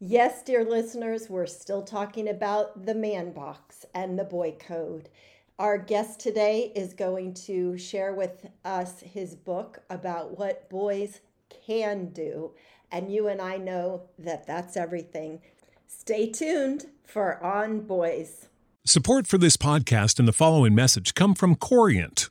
Yes, dear listeners, we're still talking about the man box and the boy code. Our guest today is going to share with us his book about what boys can do. And you and I know that that's everything. Stay tuned for On Boys. Support for this podcast and the following message come from Corient.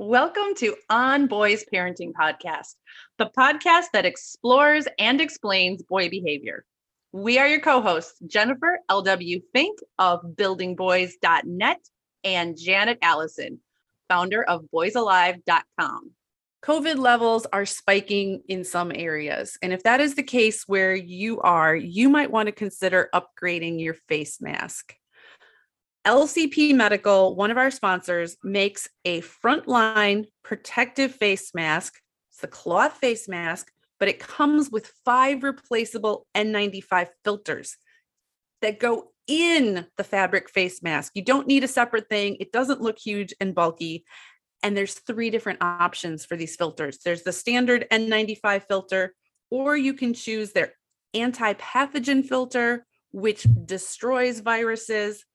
Welcome to On Boys Parenting Podcast, the podcast that explores and explains boy behavior. We are your co hosts, Jennifer L.W. Fink of buildingboys.net and Janet Allison founder of boysalive.com. COVID levels are spiking in some areas. And if that is the case where you are, you might want to consider upgrading your face mask. LCP Medical, one of our sponsors, makes a frontline protective face mask. It's the cloth face mask, but it comes with five replaceable N95 filters that go in the fabric face mask. You don't need a separate thing. It doesn't look huge and bulky. And there's three different options for these filters. There's the standard N95 filter, or you can choose their anti-pathogen filter, which destroys viruses.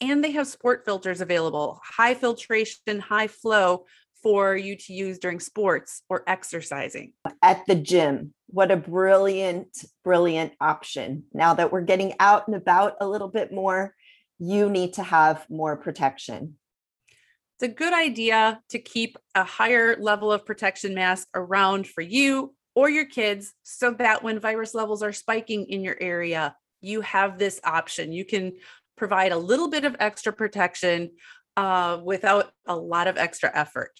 And they have sport filters available, high filtration, high flow for you to use during sports or exercising. At the gym, what a brilliant, brilliant option. Now that we're getting out and about a little bit more, you need to have more protection. It's a good idea to keep a higher level of protection mask around for you or your kids so that when virus levels are spiking in your area, you have this option. You can provide a little bit of extra protection uh, without a lot of extra effort.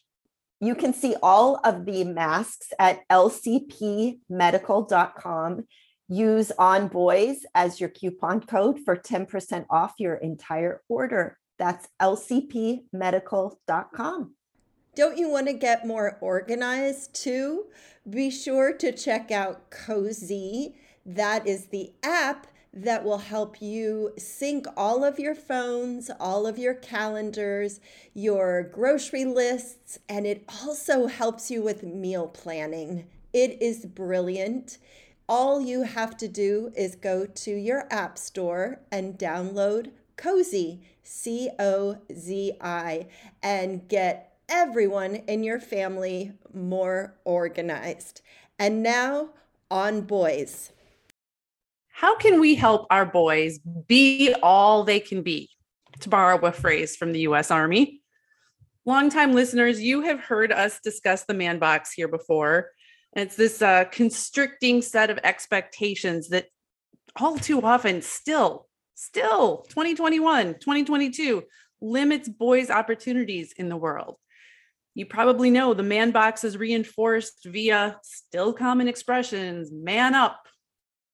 You can see all of the masks at lcpmedical.com. Use on boys as your coupon code for 10% off your entire order. That's lcpmedical.com. Don't you want to get more organized too? Be sure to check out Cozi. That is the app that will help you sync all of your phones, all of your calendars, your grocery lists, and it also helps you with meal planning. It is brilliant. All you have to do is go to your app store and download Cozi, C O Z I, and get everyone in your family more organized. And now on boys. How can we help our boys be all they can be? To borrow a phrase from the US Army. Longtime listeners, you have heard us discuss the man box here before. It's this uh, constricting set of expectations that all too often still, still 2021, 2022 limits boys' opportunities in the world. You probably know the man box is reinforced via still common expressions man up,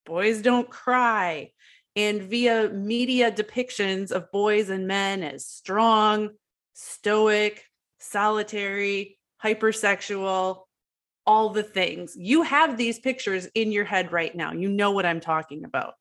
boys don't cry, and via media depictions of boys and men as strong, stoic, solitary, hypersexual, all the things. You have these pictures in your head right now. You know what I'm talking about.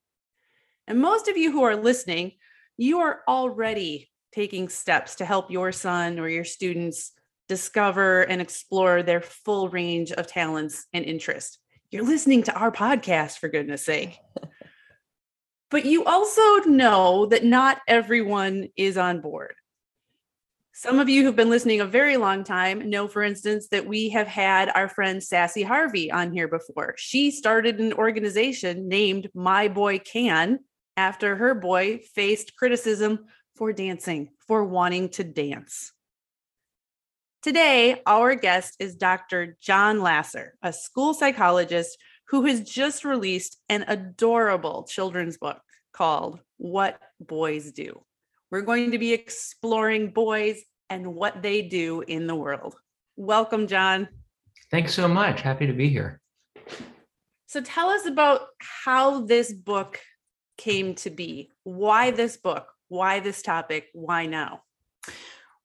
And most of you who are listening, you are already taking steps to help your son or your students discover and explore their full range of talents and interests. You're listening to our podcast, for goodness sake. but you also know that not everyone is on board. Some of you who've been listening a very long time know, for instance, that we have had our friend Sassy Harvey on here before. She started an organization named My Boy Can after her boy faced criticism for dancing, for wanting to dance. Today, our guest is Dr. John Lasser, a school psychologist who has just released an adorable children's book called What Boys Do. We're going to be exploring boys and what they do in the world. Welcome, John. Thanks so much. Happy to be here. So, tell us about how this book came to be. Why this book? Why this topic? Why now?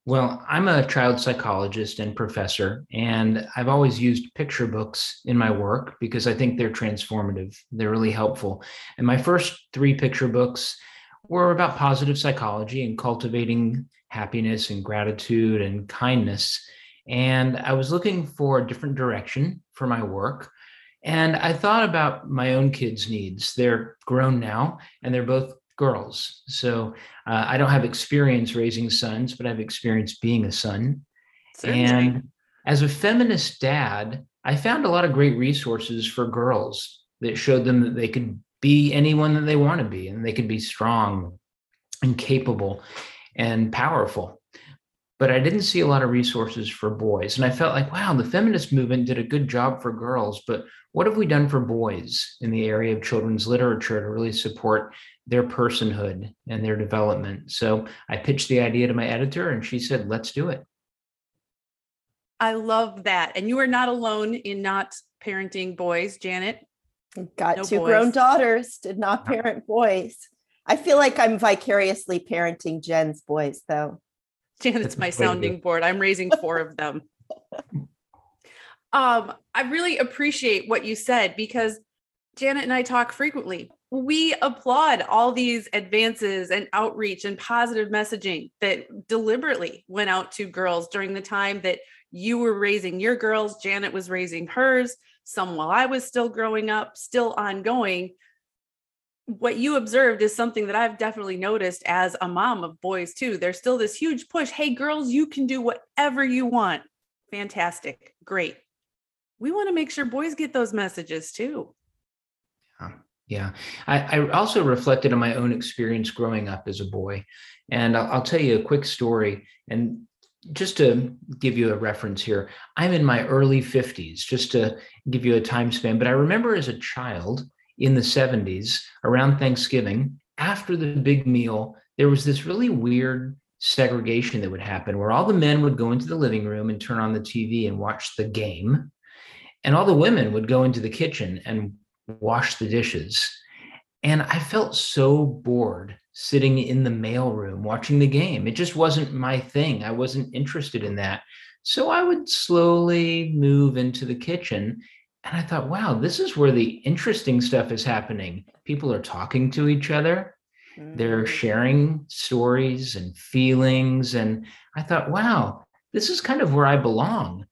Well, I'm a child psychologist and professor, and I've always used picture books in my work because I think they're transformative. They're really helpful. And my first three picture books were about positive psychology and cultivating happiness and gratitude and kindness. And I was looking for a different direction for my work. And I thought about my own kids' needs. They're grown now and they're both girls. So uh, I don't have experience raising sons, but I've experience being a son. Certainly. And as a feminist dad, I found a lot of great resources for girls that showed them that they could be anyone that they want to be and they could be strong and capable and powerful. But I didn't see a lot of resources for boys. And I felt like, wow, the feminist movement did a good job for girls, but what have we done for boys in the area of children's literature to really support their personhood and their development? So I pitched the idea to my editor, and she said, let's do it. I love that. And you are not alone in not parenting boys, Janet. Got no two boys. grown daughters, did not parent boys. I feel like I'm vicariously parenting Jen's boys, though. Janet's my sounding board. I'm raising four of them. um, I really appreciate what you said because Janet and I talk frequently. We applaud all these advances and outreach and positive messaging that deliberately went out to girls during the time that you were raising your girls, Janet was raising hers, some while I was still growing up, still ongoing what you observed is something that I've definitely noticed as a mom of boys too. There's still this huge push. Hey, girls, you can do whatever you want. Fantastic. Great. We want to make sure boys get those messages too. Yeah. Yeah. I, I also reflected on my own experience growing up as a boy. And I'll, I'll tell you a quick story. And just to give you a reference here, I'm in my early 50s, just to give you a time span. But I remember as a child, in the 70s around Thanksgiving, after the big meal, there was this really weird segregation that would happen where all the men would go into the living room and turn on the TV and watch the game. And all the women would go into the kitchen and wash the dishes. And I felt so bored sitting in the mailroom watching the game. It just wasn't my thing. I wasn't interested in that. So I would slowly move into the kitchen and I thought, wow, this is where the interesting stuff is happening. People are talking to each other, mm-hmm. they're mm. sharing stories and feelings. And I thought, wow, this is kind of where I belong,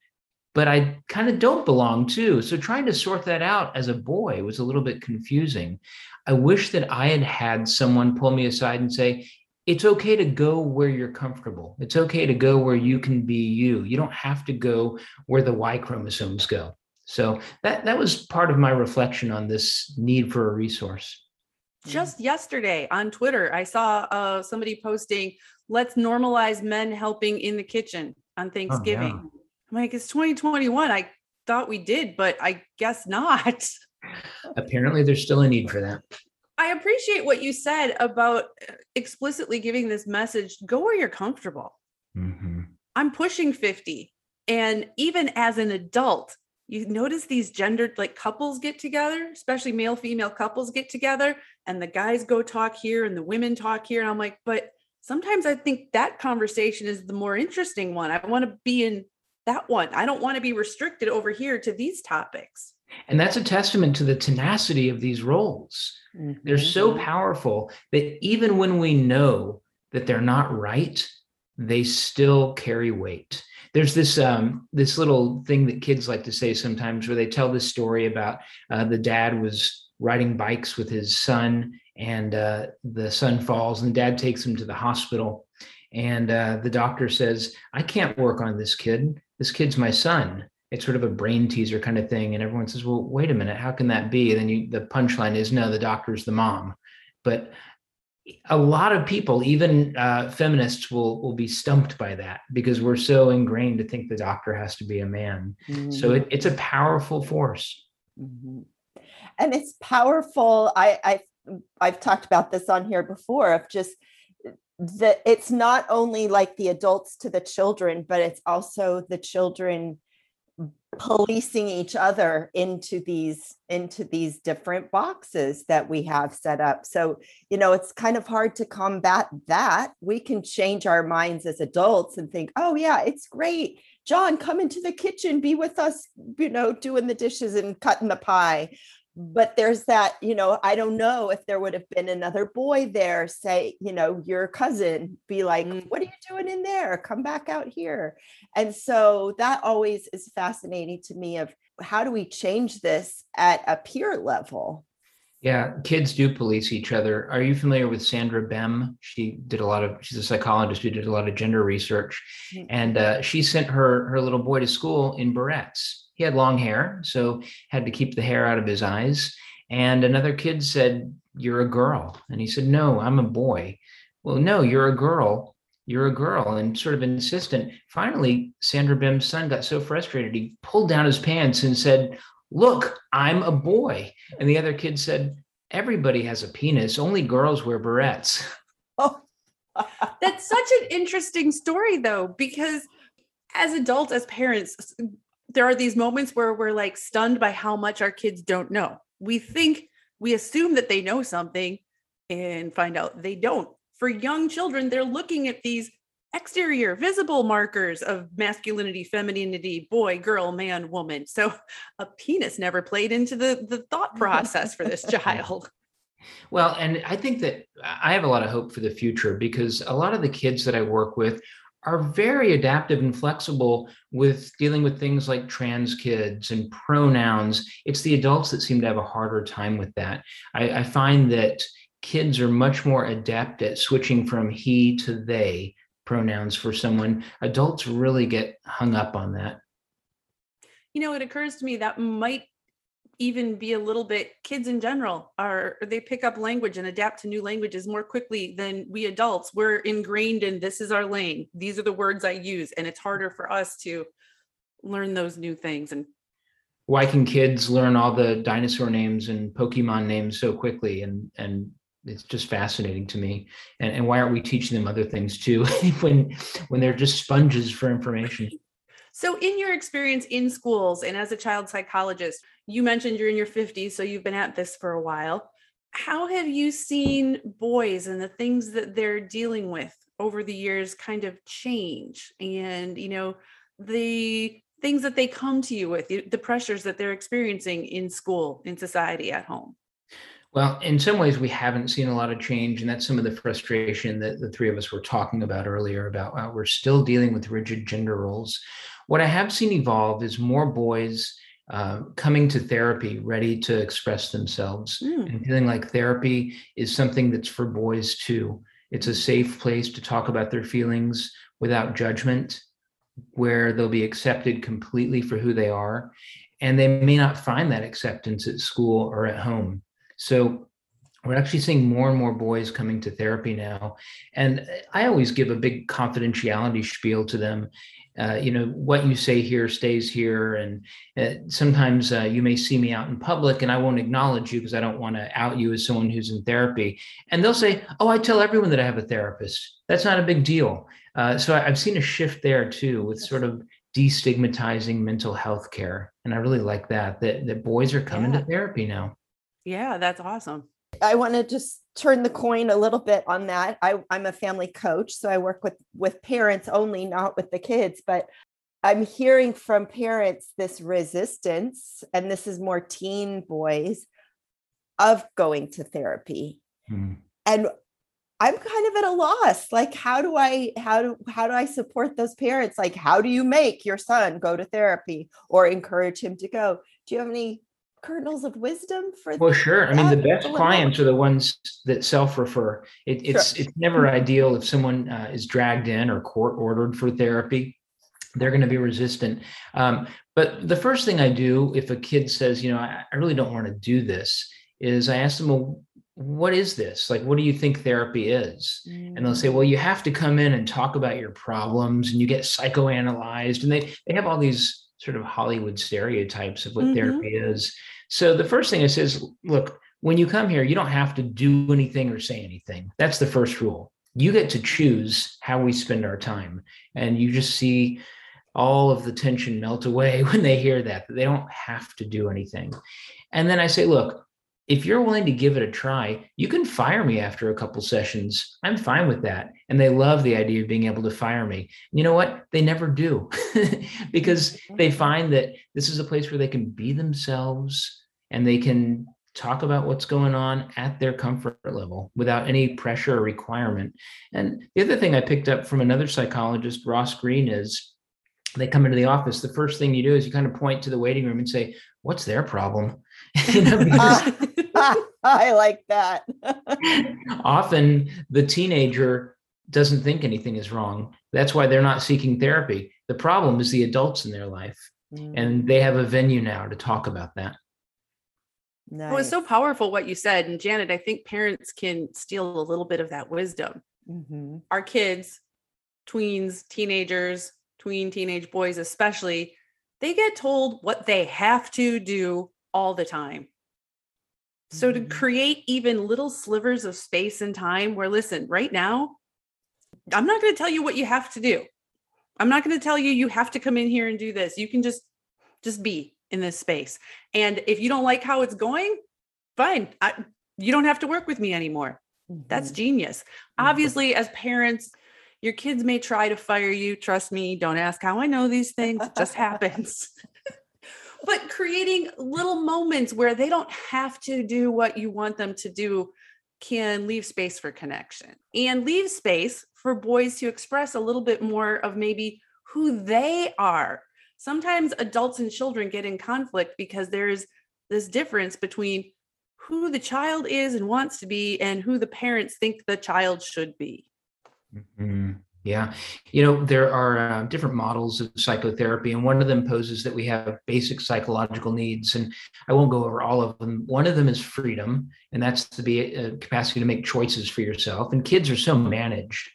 but I kind of don't belong too. So trying to sort that out as a boy was a little bit confusing. I wish that I had had someone pull me aside and say, it's okay to go where you're comfortable. It's okay to go where you can be you. You don't have to go where the Y chromosomes go. So that that was part of my reflection on this need for a resource. Just yesterday on Twitter, I saw uh, somebody posting, "Let's normalize men helping in the kitchen on Thanksgiving." Oh, yeah. I'm like, it's 2021. I thought we did, but I guess not. Apparently, there's still a need for that. I appreciate what you said about uh, explicitly giving this message go where you're comfortable. Mm-hmm. I'm pushing 50. And even as an adult, you notice these gendered like couples get together, especially male female couples get together, and the guys go talk here and the women talk here. And I'm like, but sometimes I think that conversation is the more interesting one. I want to be in that one. I don't want to be restricted over here to these topics. And that's a testament to the tenacity of these roles. Mm-hmm. They're so mm-hmm. powerful that even when we know that they're not right, they still carry weight there's this um, this little thing that kids like to say sometimes where they tell this story about uh, the dad was riding bikes with his son and uh, the son falls and dad takes him to the hospital And uh, the doctor says, I can't work on this kid. This kid's my son. It's sort of a brain teaser kind of thing. And everyone says, Well, wait a minute, how can that be? And then you, the punchline is, No, the doctor's the mom. But a lot of people, even uh, feminists, will will be stumped by that because we're so ingrained to think the doctor has to be a man. Mm-hmm. So it, it's a powerful force. Mm-hmm. And it's powerful. I, I I've talked about this on here before of just that it's not only like the adults to the children, but it's also the children policing each other into these into these different boxes that we have set up. So you know it's kind of hard to combat that. We can change our minds as adults and think oh yeah it's great. John come into the kitchen be with us you know doing the dishes and cutting the pie but there's that you know i don't know if there would have been another boy there say you know your cousin be like mm. what are you doing in there? Come back out here. And so that always is fascinating to me of how do we change this at a peer level yeah kids do police each other are you familiar with sandra bem she did a lot of she's a psychologist who did a lot of gender research mm-hmm. and uh, she sent her her little boy to school in barrettes he had long hair, so had to keep the hair out of his eyes. And another kid said, You're a girl. And he said, No, I'm a boy. Well, no, you're a girl. You're a girl. And sort of insistent. Finally, Sandra Bem's son got so frustrated, he pulled down his pants and said, Look, I'm a boy. And the other kid said, Everybody has a penis. Only girls wear barrettes. Oh, that's such an interesting story, though, because as adults, as parents, there are these moments where we're like stunned by how much our kids don't know. We think we assume that they know something and find out they don't. For young children, they're looking at these exterior visible markers of masculinity, femininity, boy, girl, man, woman. So a penis never played into the, the thought process for this child. Well, and I think that I have a lot of hope for the future because a lot of the kids that I work with are very adaptive and flexible with dealing with things like trans kids and pronouns. It's the adults that seem to have a harder time with that. I, I find that kids are much more adept at switching from he to they pronouns for someone. Adults really get hung up on that. You know, it occurs to me that might even be a little bit kids in general are they pick up language and adapt to new languages more quickly than we adults we're ingrained in this is our lane these are the words i use and it's harder for us to learn those new things and why can kids learn all the dinosaur names and pokemon names so quickly and and it's just fascinating to me and, and why aren't we teaching them other things too when when they're just sponges for information so, in your experience in schools and as a child psychologist, you mentioned you're in your 50s, so you've been at this for a while. How have you seen boys and the things that they're dealing with over the years kind of change? And, you know, the things that they come to you with, the pressures that they're experiencing in school, in society, at home? Well, in some ways, we haven't seen a lot of change, and that's some of the frustration that the three of us were talking about earlier. About uh, we're still dealing with rigid gender roles. What I have seen evolve is more boys uh, coming to therapy ready to express themselves mm. and feeling like therapy is something that's for boys too. It's a safe place to talk about their feelings without judgment, where they'll be accepted completely for who they are. And they may not find that acceptance at school or at home. So we're actually seeing more and more boys coming to therapy now. And I always give a big confidentiality spiel to them. Uh, you know what you say here stays here. And uh, sometimes uh, you may see me out in public and i won't acknowledge you because i don't want to out you as someone who's in therapy. And they'll say oh i tell everyone that i have a therapist. That's not a big deal. Uh, so i've seen a shift there too with sort of destigmatizing mental health care. And i really like that that, that boys are coming yeah. to therapy now yeah that's awesome I want to just turn the coin a little bit on that. I, I'm a family coach, so I work with with parents only, not with the kids. But I'm hearing from parents this resistance, and this is more teen boys of going to therapy. Mm. And I'm kind of at a loss. Like, how do I how do how do I support those parents? Like, how do you make your son go to therapy or encourage him to go? Do you have any kernels of wisdom for Well, sure. I mean, the best clients are the ones that self-refer. It, it's it's never ideal if someone uh, is dragged in or court ordered for therapy. They're going to be resistant. Um, but the first thing I do if a kid says, you know, I, I really don't want to do this, is I ask them, well, what is this? Like, what do you think therapy is? And they'll say, well, you have to come in and talk about your problems, and you get psychoanalyzed, and they they have all these sort of Hollywood stereotypes of what Mhm. therapy is. So the first thing I say is, look, when you come here, you don't have to do anything or say anything. That's the first rule. You get to choose how we spend our time. And you just see all of the tension melt away when they hear that, that they don't have to do anything. And then I say, look, if you're willing to give it a try, you can fire me after a couple sessions. I'm fine with that. And they love the idea of being able to fire me. You know what? They never do because they mm-hmm. find that this is a place where they can be themselves and they can talk about what's going on at their comfort level without any pressure or requirement. And the other thing I picked up from another psychologist, Ross Greene, is they come into the office. The first thing you do is you kind of point to the waiting room and say, What's their problem? You know, uh, because I like that. often the teenager doesn't think anything is wrong. That's why they're not seeking therapy. The problem is the adults in their life, and they have a venue now to talk about that. nice. It was so powerful what you said. And Janet, I think parents can steal a little bit of that wisdom. Mhm. Our kids, tweens, teenagers, tween teenage boys, especially, they get told what they have to do all the time. So to Mhm. create even little slivers of space and time where, listen, right now, I'm not going to tell you what you have to do. I'm not going to tell you you have to come in here and do this. You can just just be in this space. And if you don't like how it's going, fine. I, you don't have to work with me anymore. That's Mhm. genius. Mhm. Obviously, as parents, your kids may try to fire you. Trust me, don't ask how I know these things. It just happens. But creating little moments where they don't have to do what you want them to do can leave space for connection and leave space for boys to express a little bit more of maybe who they are. Sometimes adults and children get in conflict because there's this difference between who the child is and wants to be and who the parents think the child should be. Mhm. Yeah. You know, there are uh, different models of psychotherapy, and one of them poses that we have basic psychological needs. And I won't go over all of them. One of them is freedom, and that's the be a capacity to make choices for yourself. And kids are so managed,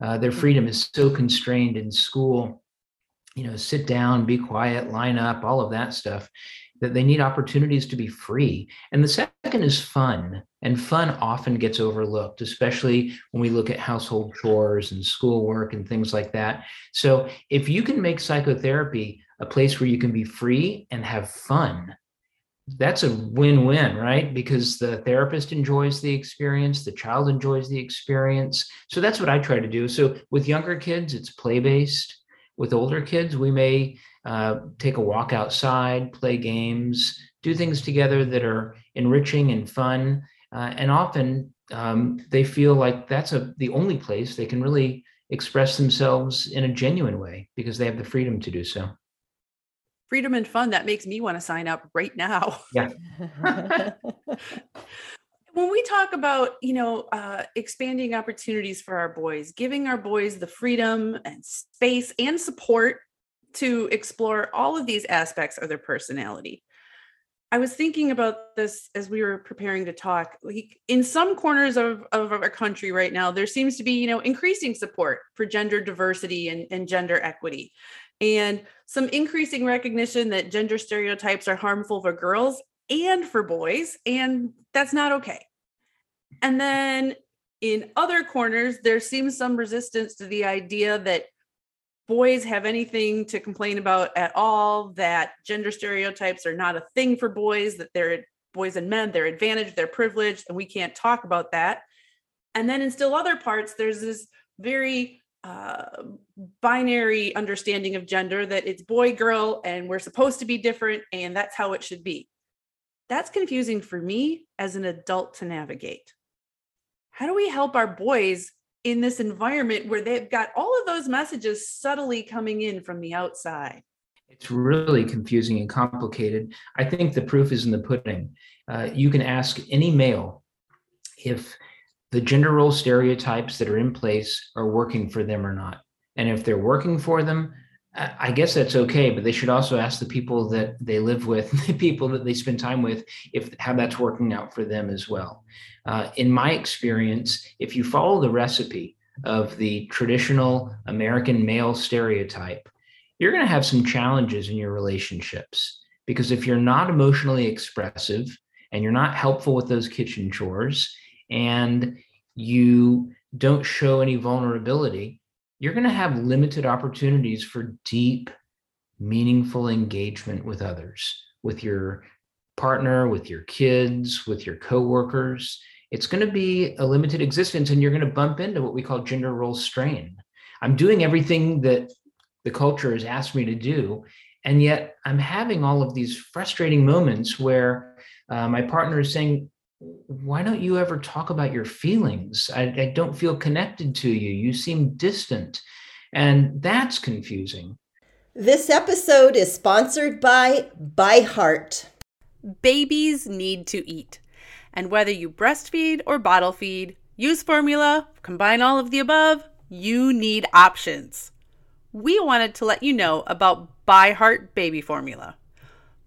uh, their freedom is so constrained in school. You know, sit down, be quiet, line up, all of that stuff, that they need opportunities to be free. And the second is fun. And fun often gets overlooked, especially when we look at household chores and schoolwork and things like that. So, if you can make psychotherapy a place where you can be free and have fun, that's a win win, right? Because the therapist enjoys the experience, the child enjoys the experience. So, that's what I try to do. So, with younger kids, it's play based. With older kids, we may uh, take a walk outside, play games, do things together that are enriching and fun. Uh, and often um, they feel like that's a, the only place they can really express themselves in a genuine way because they have the freedom to do so. Freedom and fun, that makes me want to sign up right now. Yeah. when we talk about you know uh, expanding opportunities for our boys giving our boys the freedom and space and support to explore all of these aspects of their personality i was thinking about this as we were preparing to talk like in some corners of, of our country right now there seems to be you know increasing support for gender diversity and, and gender equity and some increasing recognition that gender stereotypes are harmful for girls and for boys, and that's not okay. And then in other corners, there seems some resistance to the idea that boys have anything to complain about at all, that gender stereotypes are not a thing for boys, that they're boys and men, they're advantaged, they're privileged, and we can't talk about that. And then in still other parts, there's this very uh, binary understanding of gender that it's boy girl and we're supposed to be different and that's how it should be that's confusing for me as an adult to navigate how do we help our boys in this environment where they've got all of those messages subtly coming in from the outside It's really confusing and complicated. I think the proof is in the pudding. Uh, you can ask any male if the gender role stereotypes that are in place are working for them or not. And if they're working for them, I guess that's okay, but they should also ask the people that they live with, the people that they spend time with, if how that's working out for them as well. Uh, in my experience, if you follow the recipe of the traditional American male stereotype, you're going to have some challenges in your relationships because if you're not emotionally expressive and you're not helpful with those kitchen chores and you don't show any vulnerability, you're going to have limited opportunities for deep, meaningful engagement with others, with your partner, with your kids, with your coworkers. It's going to be a limited existence, and you're going to bump into what we call gender role strain. I'm doing everything that the culture has asked me to do. And yet I'm having all of these frustrating moments where uh, my partner is saying, why don't you ever talk about your feelings? I, I don't feel connected to you. You seem distant. And that's confusing. This episode is sponsored by ByHeart. Babies need to eat. And whether you breastfeed or bottle feed, use formula, combine all of the above, you need options. We wanted to let you know about ByHeart Baby Formula.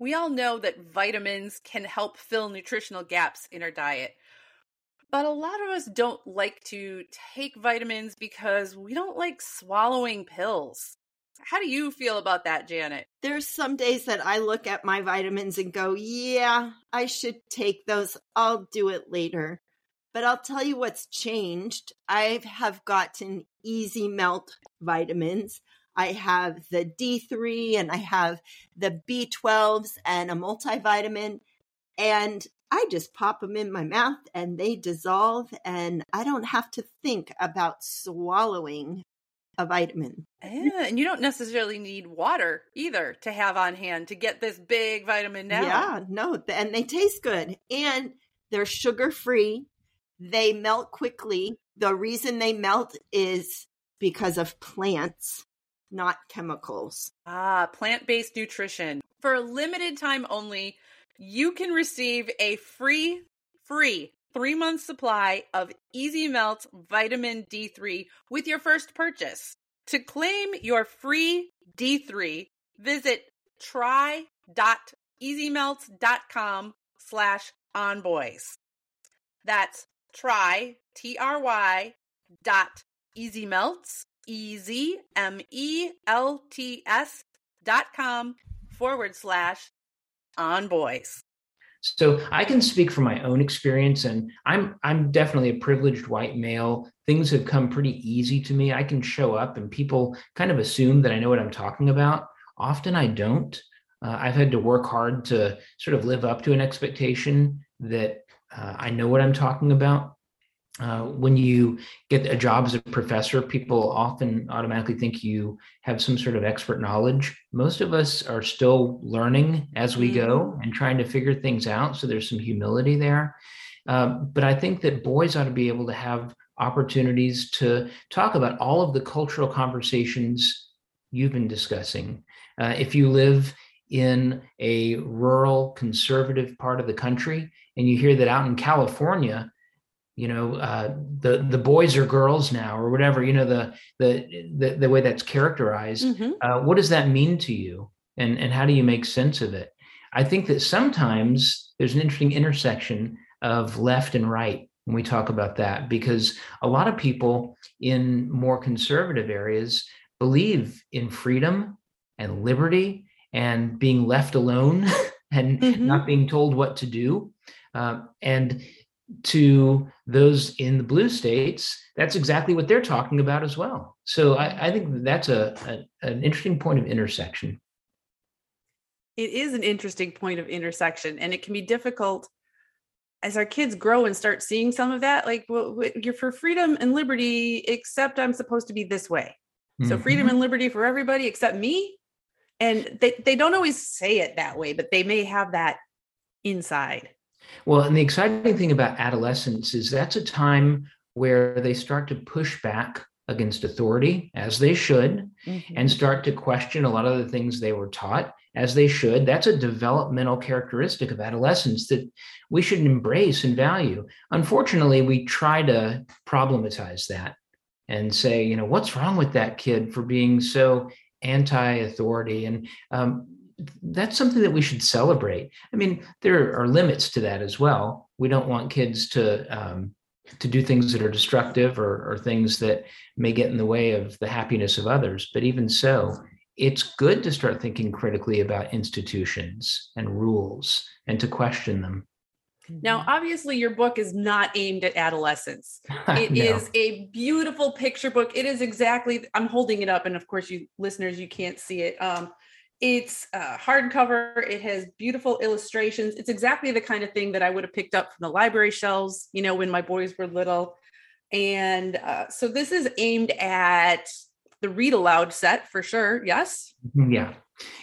We all know that vitamins can help fill nutritional gaps in our diet. But a lot of us don't like to take vitamins because we don't like swallowing pills. How do you feel about that, Janet? There's some days that I look at my vitamins and go, yeah, I should take those. I'll do it later. But I'll tell you what's changed. I have gotten easy melt vitamins. I have the D3 and I have the B12s and a multivitamin. And I just pop them in my mouth and they dissolve, and I don't have to think about swallowing a vitamin. Yeah, and you don't necessarily need water either to have on hand to get this big vitamin down. Yeah, no, and they taste good and they're sugar free. They melt quickly. The reason they melt is because of plants not chemicals. Ah, plant based nutrition. For a limited time only, you can receive a free, free three month supply of Easy Melt Vitamin D3 with your first purchase. To claim your free D3, visit try.easymelt.com slash onboys. That's try, T R Y dot easymelts, E Z M E L T S dot com forward slash on boys. So I can speak from my own experience, and I'm I'm definitely a privileged white male. Things have come pretty easy to me. I can show up, and people kind of assume that I know what I'm talking about. Often I don't. Uh, I've had to work hard to sort of live up to an expectation that uh, I know what I'm talking about. Uh, when you get a job as a professor, people often automatically think you have some sort of expert knowledge. Most of us are still learning as we mm-hmm. go and trying to figure things out. So there's some humility there. Um, but I think that boys ought to be able to have opportunities to talk about all of the cultural conversations you've been discussing. Uh, if you live in a rural conservative part of the country and you hear that out in California, you know uh, the the boys are girls now or whatever you know the the the, the way that's characterized mm-hmm. uh, what does that mean to you and and how do you make sense of it I think that sometimes there's an interesting intersection of left and right when we talk about that, because a lot of people in more conservative areas believe in freedom and liberty and being left alone and mm-hmm. not being told what to do. Uh, and to those in the blue states, that's exactly what they're talking about as well. So I, I think that's a, a, an interesting point of intersection. It is an interesting point of intersection, and it can be difficult as our kids grow and start seeing some of that. Like, well, you're for freedom and liberty, except I'm supposed to be this way. So mm-hmm. freedom and liberty for everybody except me. And they, they don't always say it that way, but they may have that inside. Well, and the exciting thing about adolescence is that's a time where they start to push back against authority, as they should, mm-hmm. and start to question a lot of the things they were taught, as they should. That's a developmental characteristic of adolescence that we should embrace and value. Unfortunately, we try to problematize that and say, you know, what's wrong with that kid for being so anti-authority? And um, that's something that we should celebrate. I mean, there are limits to that as well. We don't want kids to um, to do things that are destructive or, or things that may get in the way of the happiness of others. But even so, it's good to start thinking critically about institutions and rules and to question them. Now, obviously, your book is not aimed at adolescents. It no. is a beautiful picture book. It is exactly, I'm holding it up. And of course, you listeners, you can't see it. Um, it's a hardcover. It has beautiful illustrations. It's exactly the kind of thing that I would have picked up from the library shelves, you know, when my boys were little. And uh, so this is aimed at the read aloud set for sure. Yes. Mm-hmm, yeah.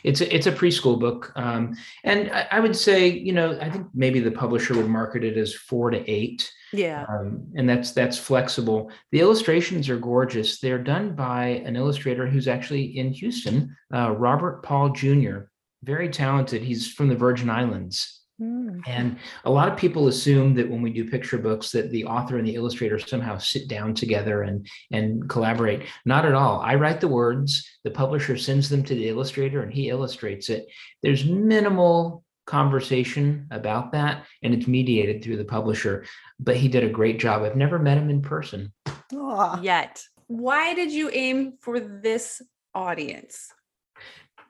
It's a, it's a preschool book, um, and I, I, would say you know I think maybe the publisher would market it as four to eight. Yeah, um, and that's that's flexible. The illustrations are gorgeous. They're done by an illustrator who's actually in Houston, uh, Robert Paul Jr. Very talented. He's from the Virgin Islands, Mm. And a lot of people assume that when we do picture books that the author and the illustrator somehow sit down together and and collaborate. Not at all. I write the words, the publisher sends them to the illustrator and he illustrates it. There's minimal conversation about that and it's mediated through the publisher, but he did a great job. I've never met him in person. Aww. Yet. Why did you aim for this audience?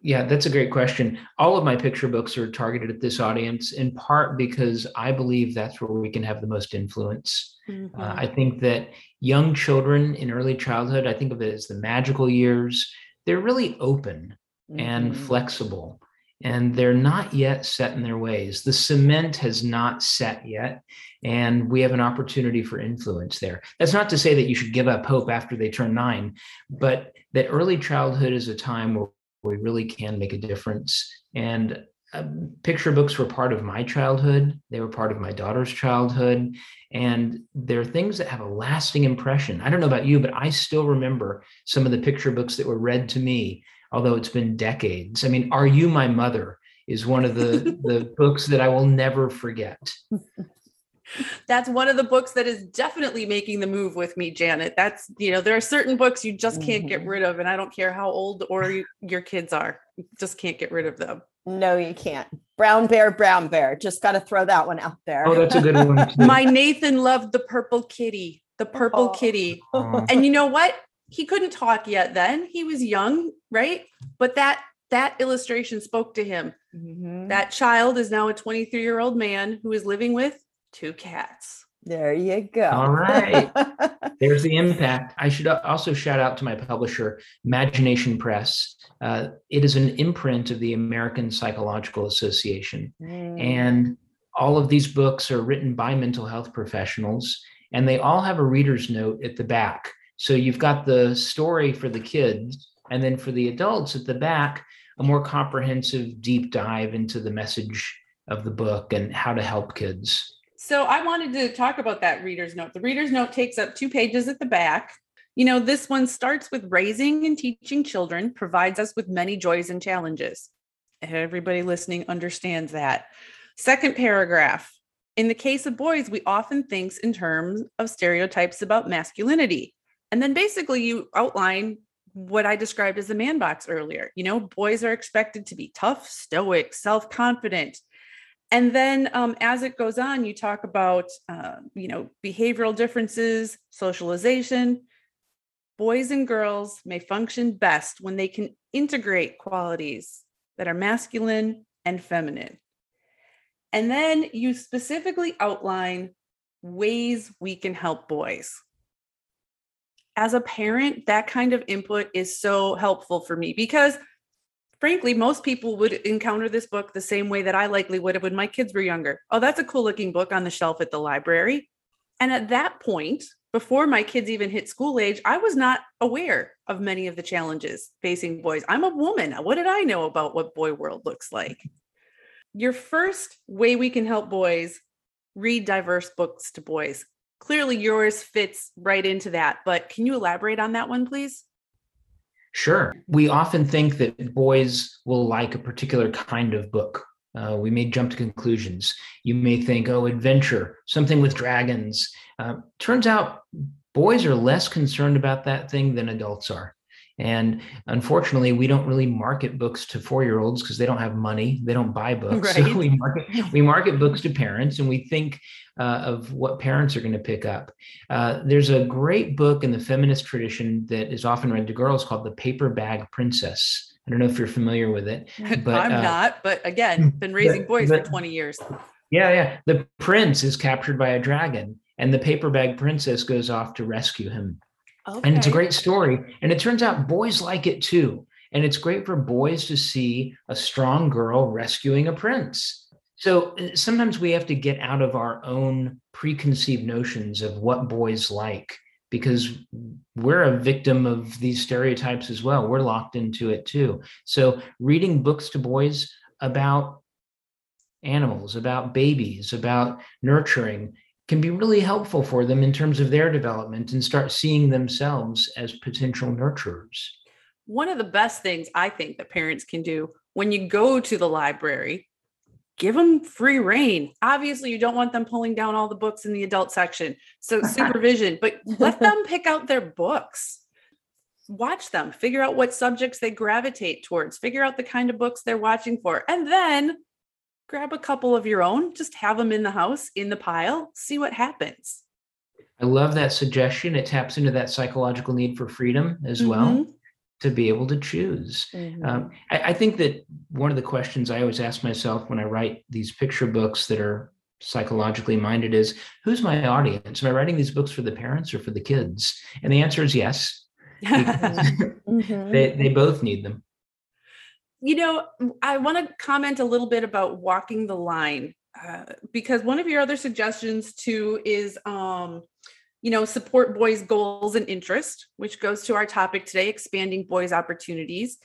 Yeah, that's a great question. All of my picture books are targeted at this audience in part because I believe that's where we can have the most influence. Mm-hmm. Uh, I think that young children in early childhood, I think of it as the magical years, they're really open mm-hmm. and flexible and they're not yet set in their ways. The cement has not set yet, and we have an opportunity for influence there. That's not to say that you should give up hope after they turn nine, but that early childhood is a time where we really can make a difference. And um, picture books were part of my childhood. They were part of my daughter's childhood. And they're things that have a lasting impression. I don't know about you, but I still remember some of the picture books that were read to me, although it's been decades. I mean, Are You My Mother is one of the, the books that I will never forget. that's one of the books that is definitely making the move with me janet that's you know there are certain books you just can't mm-hmm. get rid of and i don't care how old or you, your kids are you just can't get rid of them no you can't brown bear brown bear just got to throw that one out there oh that's a good one my nathan loved the purple kitty the purple oh. kitty oh. and you know what he couldn't talk yet then he was young right but that that illustration spoke to him mm-hmm. that child is now a 23 year old man who is living with two cats. There you go. All right. There's the impact. I should also shout out to my publisher, Imagination Press. Uh, it is an imprint of the American Psychological Association. Mm. And all of these books are written by mental health professionals, and they all have a reader's note at the back. So you've got the story for the kids, and then for the adults at the back, a more comprehensive deep dive into the message of the book and how to help kids. So I wanted to talk about that reader's note. The reader's note takes up two pages at the back. You know, this one starts with raising and teaching children provides us with many joys and challenges. Everybody listening understands that. Second paragraph. In the case of boys, we often think in terms of stereotypes about masculinity. And then basically you outline what I described as the man box earlier. You know, boys are expected to be tough, stoic, self confident. And then um, as it goes on, you talk about, uh, you know, behavioral differences, socialization. Boys and girls may function best when they can integrate qualities that are masculine and feminine. And then you specifically outline ways we can help boys. As a parent, that kind of input is so helpful for me because, frankly, most people would encounter this book the same way that I likely would have when my kids were younger. Oh, that's a cool looking book on the shelf at the library. And at that point, before my kids even hit school age, I was not aware of many of the challenges facing boys. I'm a woman. What did I know about what boy world looks like? Your first way we can help boys read diverse books to boys. Clearly, yours fits right into that, but can you elaborate on that one, please? Sure. We often think that boys will like a particular kind of book. Uh, we may jump to conclusions. You may think, oh, adventure, something with dragons. Uh, turns out boys are less concerned about that thing than adults are. And unfortunately, we don't really market books to four-year-olds because they don't have money. They don't buy books. Right. So we market we market books to parents, and we think uh, of what parents are going to pick up. Uh, there's a great book in the feminist tradition that is often read to girls called "The Paper Bag Princess." I don't know if you're familiar with it, but I'm uh, not. But again, been raising but, boys but, for 20 years. Yeah, yeah. The prince is captured by a dragon, and the paper bag princess goes off to rescue him Okay. And it's a great story. And it turns out boys like it too. And it's great for boys to see a strong girl rescuing a prince. So uh, sometimes we have to get out of our own preconceived notions of what boys like because we're a victim of these stereotypes as well. We're locked into it too. So reading books to boys about animals, about babies, about nurturing can be really helpful for them in terms of their development and start seeing themselves as potential nurturers. One of the best things I think that parents can do when you go to the library, give them free reign. Obviously, you don't want them pulling down all the books in the adult section. So, supervision, but let them pick out their books. Watch them, figure out what subjects they gravitate towards, figure out the kind of books they're watching for, and then grab a couple of your own, just have them in the house, in the pile, see what happens. I love that suggestion. It taps into that psychological need for freedom as mm-hmm. well to be able to choose. Mm-hmm. Um, I, I think that one of the questions I always ask myself when I write these picture books that are psychologically minded is who's my audience? Am I writing these books for the parents or for the kids? And the answer is yes. mm-hmm. they, they both need them you know, I want to comment a little bit about walking the line uh, because one of your other suggestions too is, um, you know, support boys' goals and interest, which goes to our topic today expanding boys' opportunities.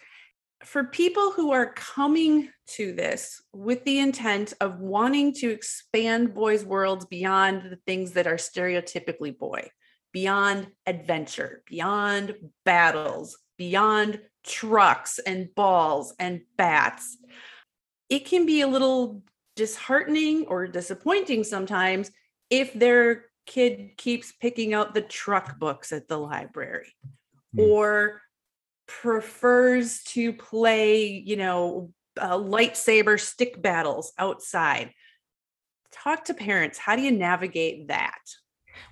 For people who are coming to this with the intent of wanting to expand boys' worlds beyond the things that are stereotypically boy, beyond adventure, beyond battles, beyond trucks and balls and bats. It can be a little disheartening or disappointing sometimes if their kid keeps picking out the truck books at the library mm. or prefers to play, you know, uh, lightsaber stick battles outside. Talk to parents. How do you navigate that?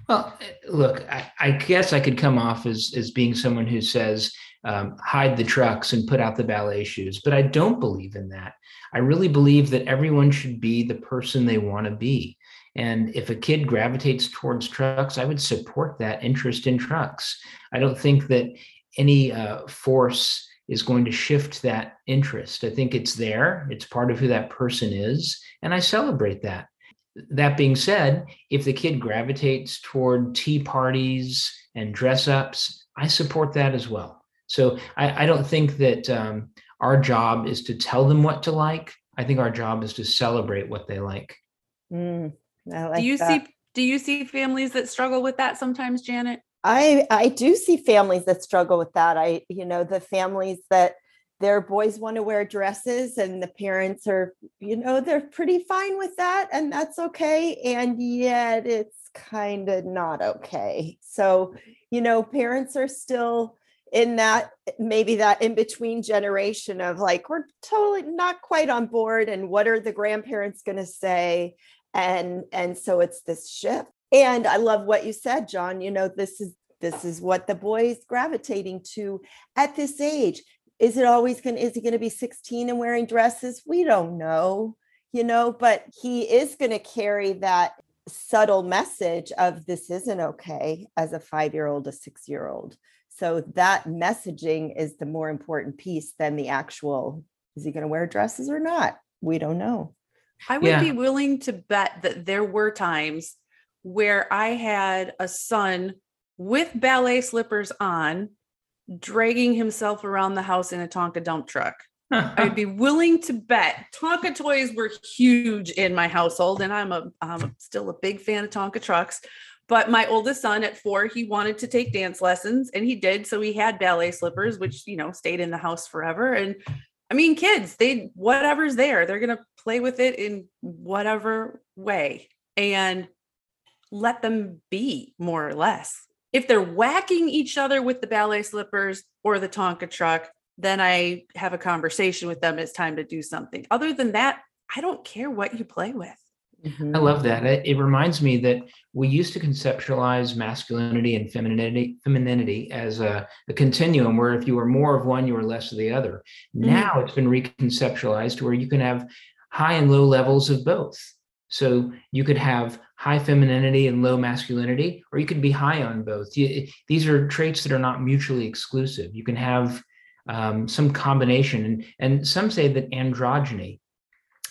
Well, eh, look, I, I, guess I could come off as as being someone who says um, hide the trucks and put out the ballet shoes, but I don't believe in that. I really believe that everyone should be the person they want to be. And if a kid gravitates towards trucks, I would support that interest in trucks. I don't think that any uh, force is going to shift that interest. I think it's there, it's part of who that person is, and I celebrate that. That being said, if the kid gravitates toward tea parties and dress ups, I support that as well. So I, I don't think that um, our job is to tell them what to like. I think our job is to celebrate what they like. Mm, like do you that. see do you see families that struggle with that sometimes, Janet? I I do see families that struggle with that. I you know the families that their boys want to wear dresses and the parents are you know they're pretty fine with that and that's okay and yet it's kind of not okay so you know parents are still in that maybe that in between generation of like we're totally not quite on board and what are the grandparents going to say? And and so it's this shift. And i love what you said john you know this is this is what the boys gravitating to at this age. Is it always going to is he going to be 16 and wearing dresses? We don't know you know but he is going to carry that subtle message of this isn't okay as a 5 year old a 6 year old so that messaging is the more important piece than the actual is he going to wear dresses or not we don't know i would yeah. be willing to bet that there were times where i had a son with ballet slippers on dragging himself around the house in a Tonka dump truck. I'd be willing to bet Tonka toys were huge in my household, and I'm a I'm still a big fan of Tonka trucks. But my oldest son at four, he wanted to take dance lessons, and he did. So he had ballet slippers, which you know stayed in the house forever. And I mean, kids, they whatever's there, they're gonna play with it in whatever way, and let them be more or less if they're whacking each other with the ballet slippers or the Tonka truck, then I have a conversation with them. It's time to do something. Other than that, I don't care what you play with. Mm-hmm. I love that. It, it, reminds me that we used to conceptualize masculinity and femininity, femininity as a, a, continuum where if you were more of one, you were less of the other. Mm-hmm. Now it's been reconceptualized where you can have high and low levels of both. So you could have high femininity and low masculinity, or you could be high on both. these are traits that are not mutually exclusive. You can have um, some combination, and, and some say that androgyny,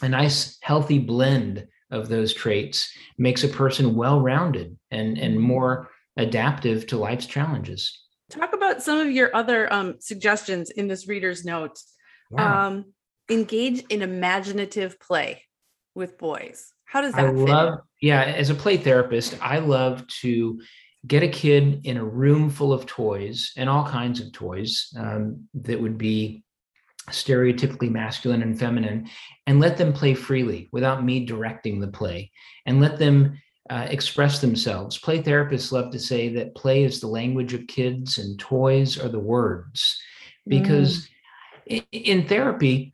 a nice healthy blend of those traits, makes a person well-rounded and and more adaptive to life's challenges. Talk about some of your other um, suggestions in this reader's notes. Yeah. Um, engage in imaginative play with boys. How does that I love, yeah, as a play therapist, I love to get a kid in a room full of toys and all kinds of toys um, that would be stereotypically masculine and feminine and let them play freely without me directing the play and let them uh, express themselves. Play therapists love to say that play is the language of kids and toys are the words because mm. in, therapy,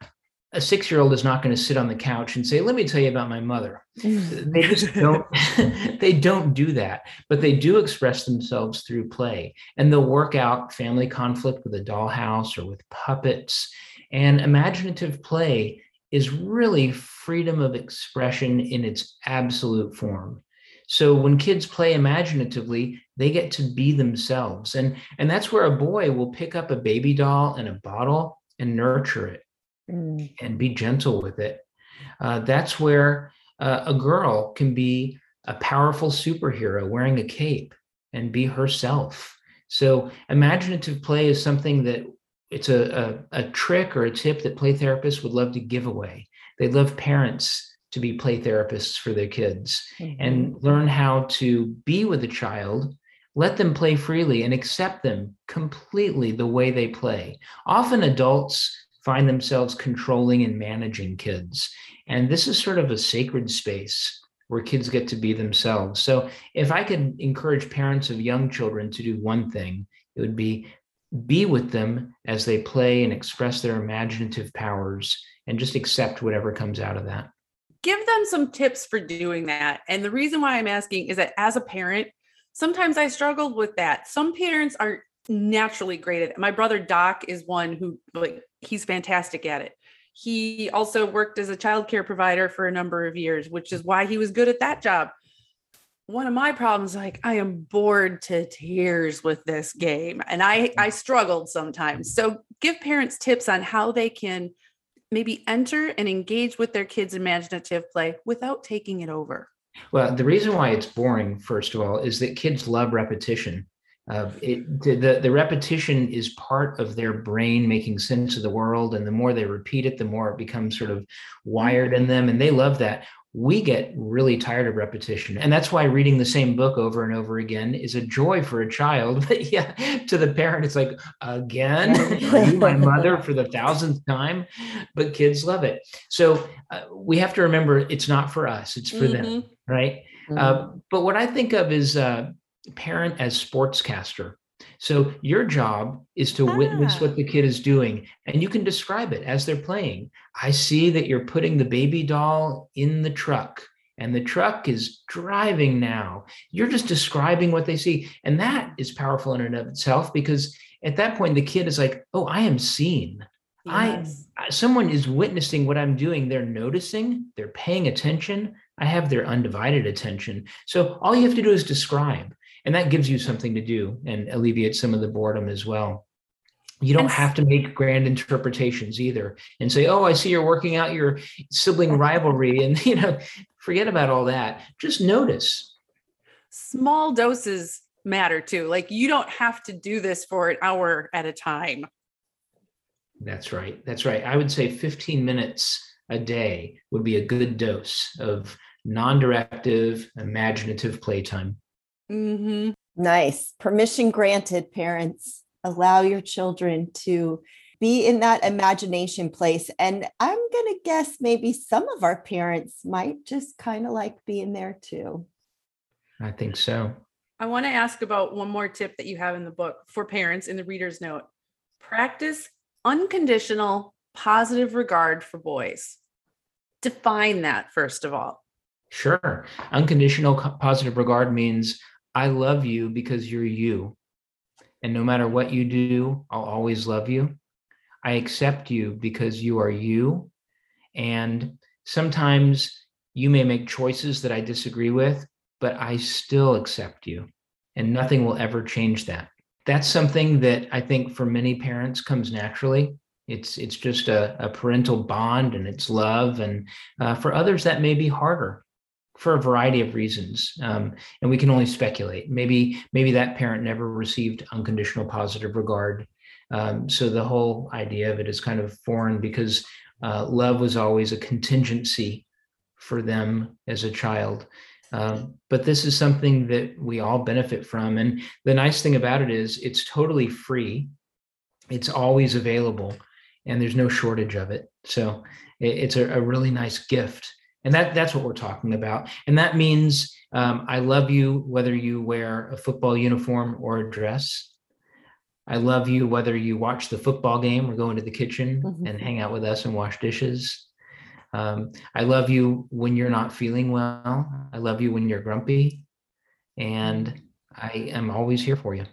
a six year old is not going to sit on the couch and say, let me tell you about my mother. they just don't, they don't do that, but they do express themselves through play and they'll work out family conflict with a dollhouse or with puppets. And imaginative play is really freedom of expression in its absolute form. So when kids play imaginatively, they get to be themselves. And, and that's where a boy will pick up a baby doll and a bottle and nurture it mm. and be gentle with it. Uh, that's where uh, a girl can be a powerful superhero wearing a cape and be herself. So imaginative play is something that it's a, a, a trick or a tip that play therapists would love to give away. They love parents to be play therapists for their kids mm-hmm. and learn how to be with a child let them play freely and accept them completely the way they play. Often adults find themselves controlling and managing kids. And this is sort of a sacred space where kids get to be themselves. So if I could encourage parents of young children to do one thing, it would be be with them as they play and express their imaginative powers and just accept whatever comes out of that. Give them some tips for doing that. And the reason why I'm asking is that as a parent, sometimes I struggled with that. Some parents are naturally great at it. My brother Doc is one who like he's fantastic at it. He also worked as a childcare provider for a number of years, which is why he was good at that job. One of my problems, like I am bored to tears with this game, and I I struggled sometimes. So give parents tips on how they can maybe enter and engage with their kids' imaginative play without taking it over. Well, the reason why it's boring, first of all, is that kids love repetition. Uh, it, the, the repetition is part of their brain making sense of the world. And the more they repeat it, the more it becomes sort of wired in them. And they love that. We get really tired of repetition. And that's why reading the same book over and over again is a joy for a child. But yeah, to the parent, it's like, again, you my mother for the thousandth time? But kids love it. So uh, we have to remember it's not for us, it's for mm-hmm. them. Right. Mm-hmm. Uh, but what I think of is, uh, parent as sportscaster. So your job is to witness Ah. what the kid is doing and you can describe it as they're playing. I see that you're putting the baby doll in the truck and the truck is driving now. You're just describing what they see. And that is powerful in and of itself because at that point the kid is like, "Oh, I am seen. I- I- Someone is witnessing what I'm doing. They're noticing, they're paying attention. I have their undivided attention. So all you have to do is describe and that gives you something to do and alleviates some of the boredom as well. You don't have to make grand interpretations either and say oh i see you're working out your sibling rivalry and you know forget about all that. Just notice. Small doses matter too. Like you don't have to do this for an hour at a time. that's right. That's right. I would say 15 minutes a day would be a good dose of non-directive imaginative playtime hmm Nice. Permission granted, parents. Allow your children to be in that imagination place. And I'm going to guess maybe some of our parents might just kind of like being there too. i think so I want to ask about one more tip that you have in the book for parents in the reader's note. Practice unconditional positive regard for boys. Define that first of all. Sure. Unconditional positive regard means I love you because you're you. And no matter what you do, I'll always love you. I accept you because you are you. And sometimes you may make choices that I disagree with, but I still accept you. And nothing will ever change that. That's something that I think for many parents comes naturally. It's it's just a, a parental bond and it's love. And uh, for others, that may be harder for a variety of reasons um, and we can only speculate. Maybe maybe that parent never received unconditional positive regard. Um, so the whole idea of it is kind of foreign because uh, love was always a contingency for them as a child. Um, but this is something that we all benefit from and the nice thing about it is it's totally free. It's always available and there's no shortage of it. So it, it's a, a really nice gift and that that's what we're talking about. And that means um, i love you whether you wear a football uniform or a dress. I love you whether you watch the football game or go into the kitchen Mhm. and hang out with us and wash dishes. Um, i love you when you're not feeling well. I love you when you're grumpy. And i am always here for you.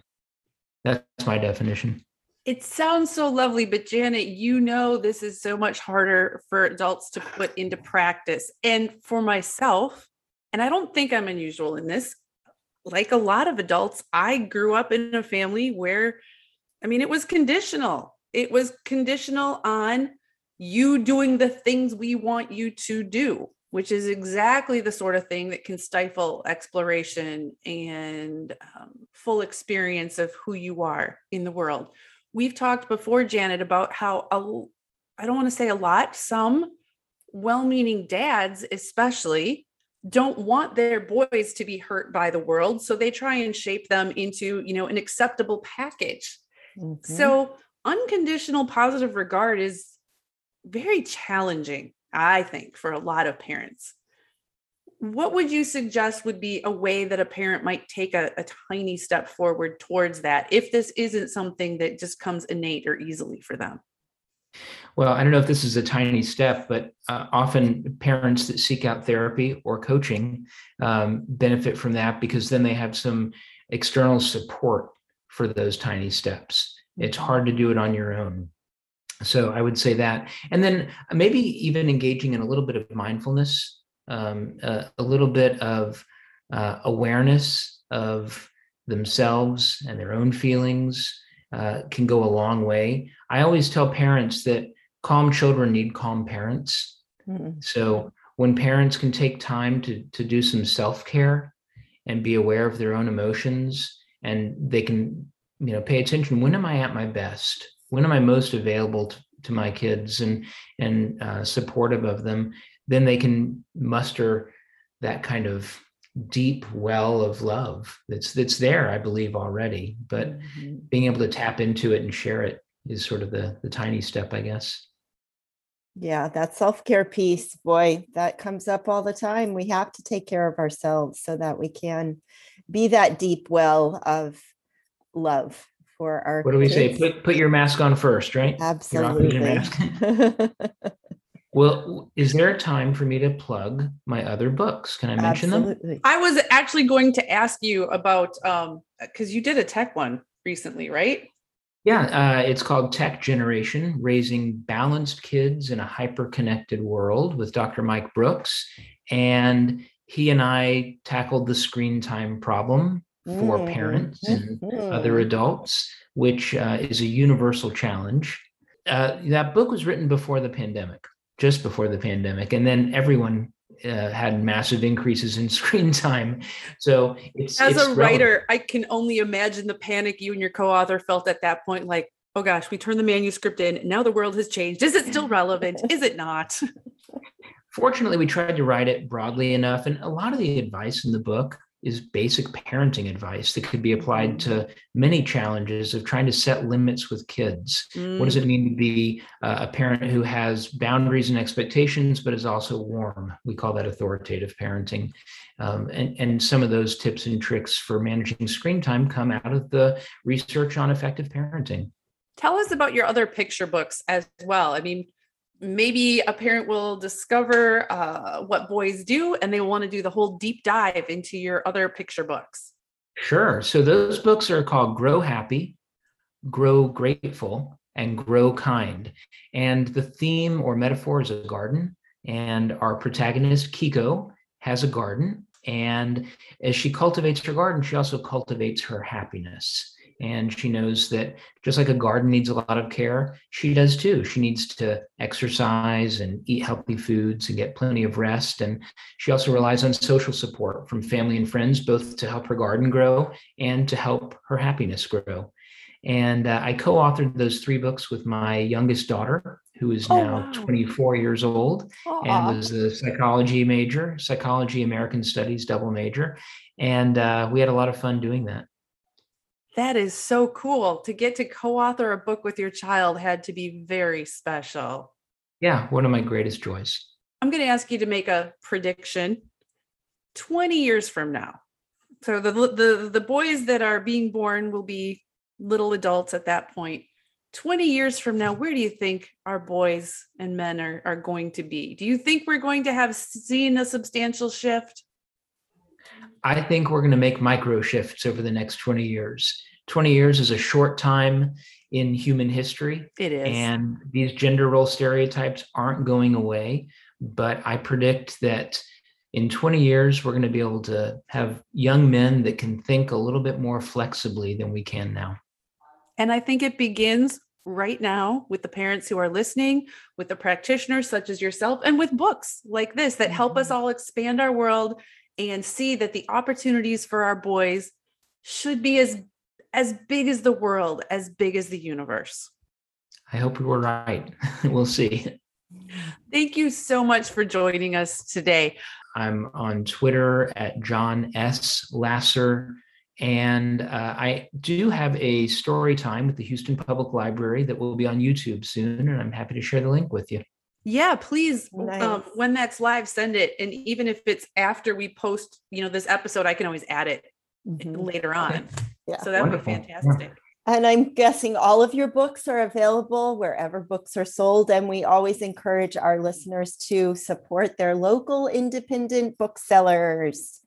That's my definition It sounds so lovely, but Janet, you know, this is so much harder for adults to put into practice. And for myself, and I don't think I'm unusual in this, like a lot of adults, I grew up in a family where, I mean, it was conditional. It was conditional on you doing the things we want you to do, which is exactly the sort of thing that can stifle exploration and um, full experience of who you are in the world we've talked before, Janet, about how a, I don't want to say a lot, some well-meaning dads, especially, don't want their boys to be hurt by the world, so they try and shape them into, you know, an acceptable package. Mhm. So unconditional positive regard is very challenging, I think, for a lot of parents. What would you suggest would be a way that a parent might take a, a tiny step forward towards that if this isn't something that just comes innate or easily for them? Well, I don't know if this is a tiny step, but uh, often parents that seek out therapy or coaching um, benefit from that because then they have some external support for those tiny steps. It's hard to do it on your own. So I would say that. And then maybe even engaging in a little bit of mindfulness, um, uh, a little bit of uh, awareness of themselves and their own feelings uh, can go a long way. I always tell parents that calm children need calm parents. Mhm. So when parents can take time to to do some self-care and be aware of their own emotions and they can you know pay attention when am I at my best? When am I most available to, to my kids and and uh, supportive of them? Then they can muster that kind of deep well of love that's that's there I believe already but Mhm. being able to tap into it and share it is sort of the the tiny step I guess Yeah, that self care piece, boy, that comes up all the time. We have to take care of ourselves so that we can be that deep well of love for our What do we say? Put put your mask on first, right? Your Absolutely. mask. Well, is there a time for me to plug my other books? Can I mention them? Absolutely. I was actually going to ask you about um because you did a tech one recently, right? Yeah, uh, it's called Tech Generation Raising Balanced Kids in a Hyper Connected World with Dr. Mike Brooks. And he and I tackled the screen time problem for Mm, parents and mhm. other adults, which uh, is a universal challenge. Uh, that book was written before the pandemic, just before the pandemic. And then everyone uh, had massive increases in screen time. So it's As it's a relevant. writer, I can only imagine the panic you and your co-author felt at that point like, oh gosh, we turned the manuscript in. Now the world has changed. Is it still relevant? Is it not? fortunately we tried to write it broadly enough and a lot of the advice in the book is basic parenting advice that could be applied to many challenges of trying to set limits with kids. What does it mean to be uh, a parent who has boundaries and expectations but is also warm? We call that authoritative parenting. Um, and, and some of those tips and tricks for managing screen time come out of the research on effective parenting. Tell us about your other picture books as well. I mean, maybe a parent will discover uh, what boys do and they want to do the whole deep dive into your other picture books. Sure. So those books are called Grow Happy, Grow Grateful, and Grow Kind. And the theme or metaphor is a garden. And our protagonist, Kiko, has a garden. And as she cultivates her garden, she also cultivates her happiness. And she knows that just like a garden needs a lot of care, she does too. She needs to exercise and eat healthy foods and get plenty of rest. And she also relies on social support from family and friends, both to help her garden grow and to help her happiness grow. And uh, I co authored those three books with my youngest daughter, who is Oh, now wow. 24 years old and was a psychology major, psychology, American studies double major. And uh, we had a lot of fun doing that. That is so cool. To get to co author a book with your child had to be very special. Yeah, one of my greatest joys. I'm going to ask you to make a prediction 20 years from now. So the, the the boys that are being born will be little adults at that point. 20 years from now, where do you think our boys and men are, are going to be? Do you think we're going to have seen a substantial shift? I think we're going to make micro shifts over the next 20 years. 20 years is a short time in human history. It is. And these gender role stereotypes aren't going away. But I predict that in 20 years, we're going to be able to have young men that can think a little bit more flexibly than we can now. And I think it begins right now with the parents who are listening, with the practitioners such as yourself, and with books like this that help us mm-hmm. all expand our world and see that the opportunities for our boys should be as as big as the world, as big as the universe. I hope we were right. we'll see. Thank you so much for joining us today. I'm on Twitter at John S. Lasser. And uh, I do have a story time with the Houston Public Library that will be on YouTube soon. And I'm happy to share the link with you. Yeah, please, Nice. um, when that's live, send it. And even if it's after we post, you know, this episode, I can always add it Mhm. later on. Yeah. So that would be Wonderful. Yeah. fantastic. And I'm guessing all of your books are available wherever books are sold. And we always encourage our listeners to support their local independent booksellers.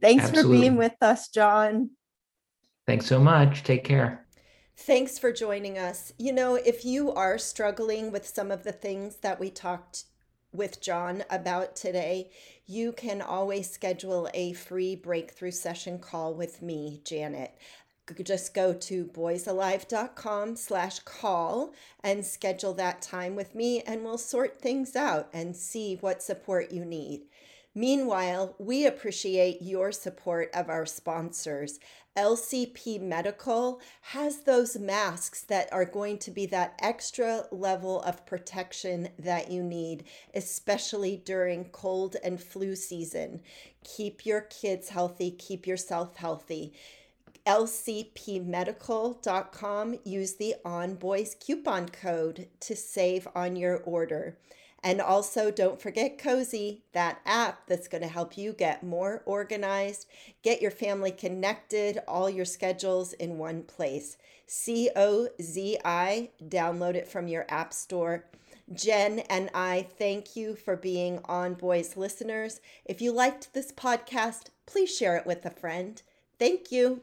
Thanks for being with us, John. Thanks so much. Take care. Thanks for joining us. You know, if you are struggling with some of the things that we talked with John about today, you can always schedule a free breakthrough session call with me, Janet. Just go to boysalive.com slash call and schedule that time with me and we'll sort things out and see what support you need. Meanwhile, we appreciate your support of our sponsors. LCP Medical has those masks that are going to be that extra level of protection that you need, especially during cold and flu season. Keep your kids healthy, keep yourself healthy. lcpmedical.com. Use the OnBoys coupon code to save on your order. And also, don't forget Cozi, that app that's going to help you get more organized, get your family connected, all your schedules in one place. C O Z I, download it from your app store. Jen and I thank you for being On Boys listeners. If you liked this podcast, please share it with a friend. Thank you.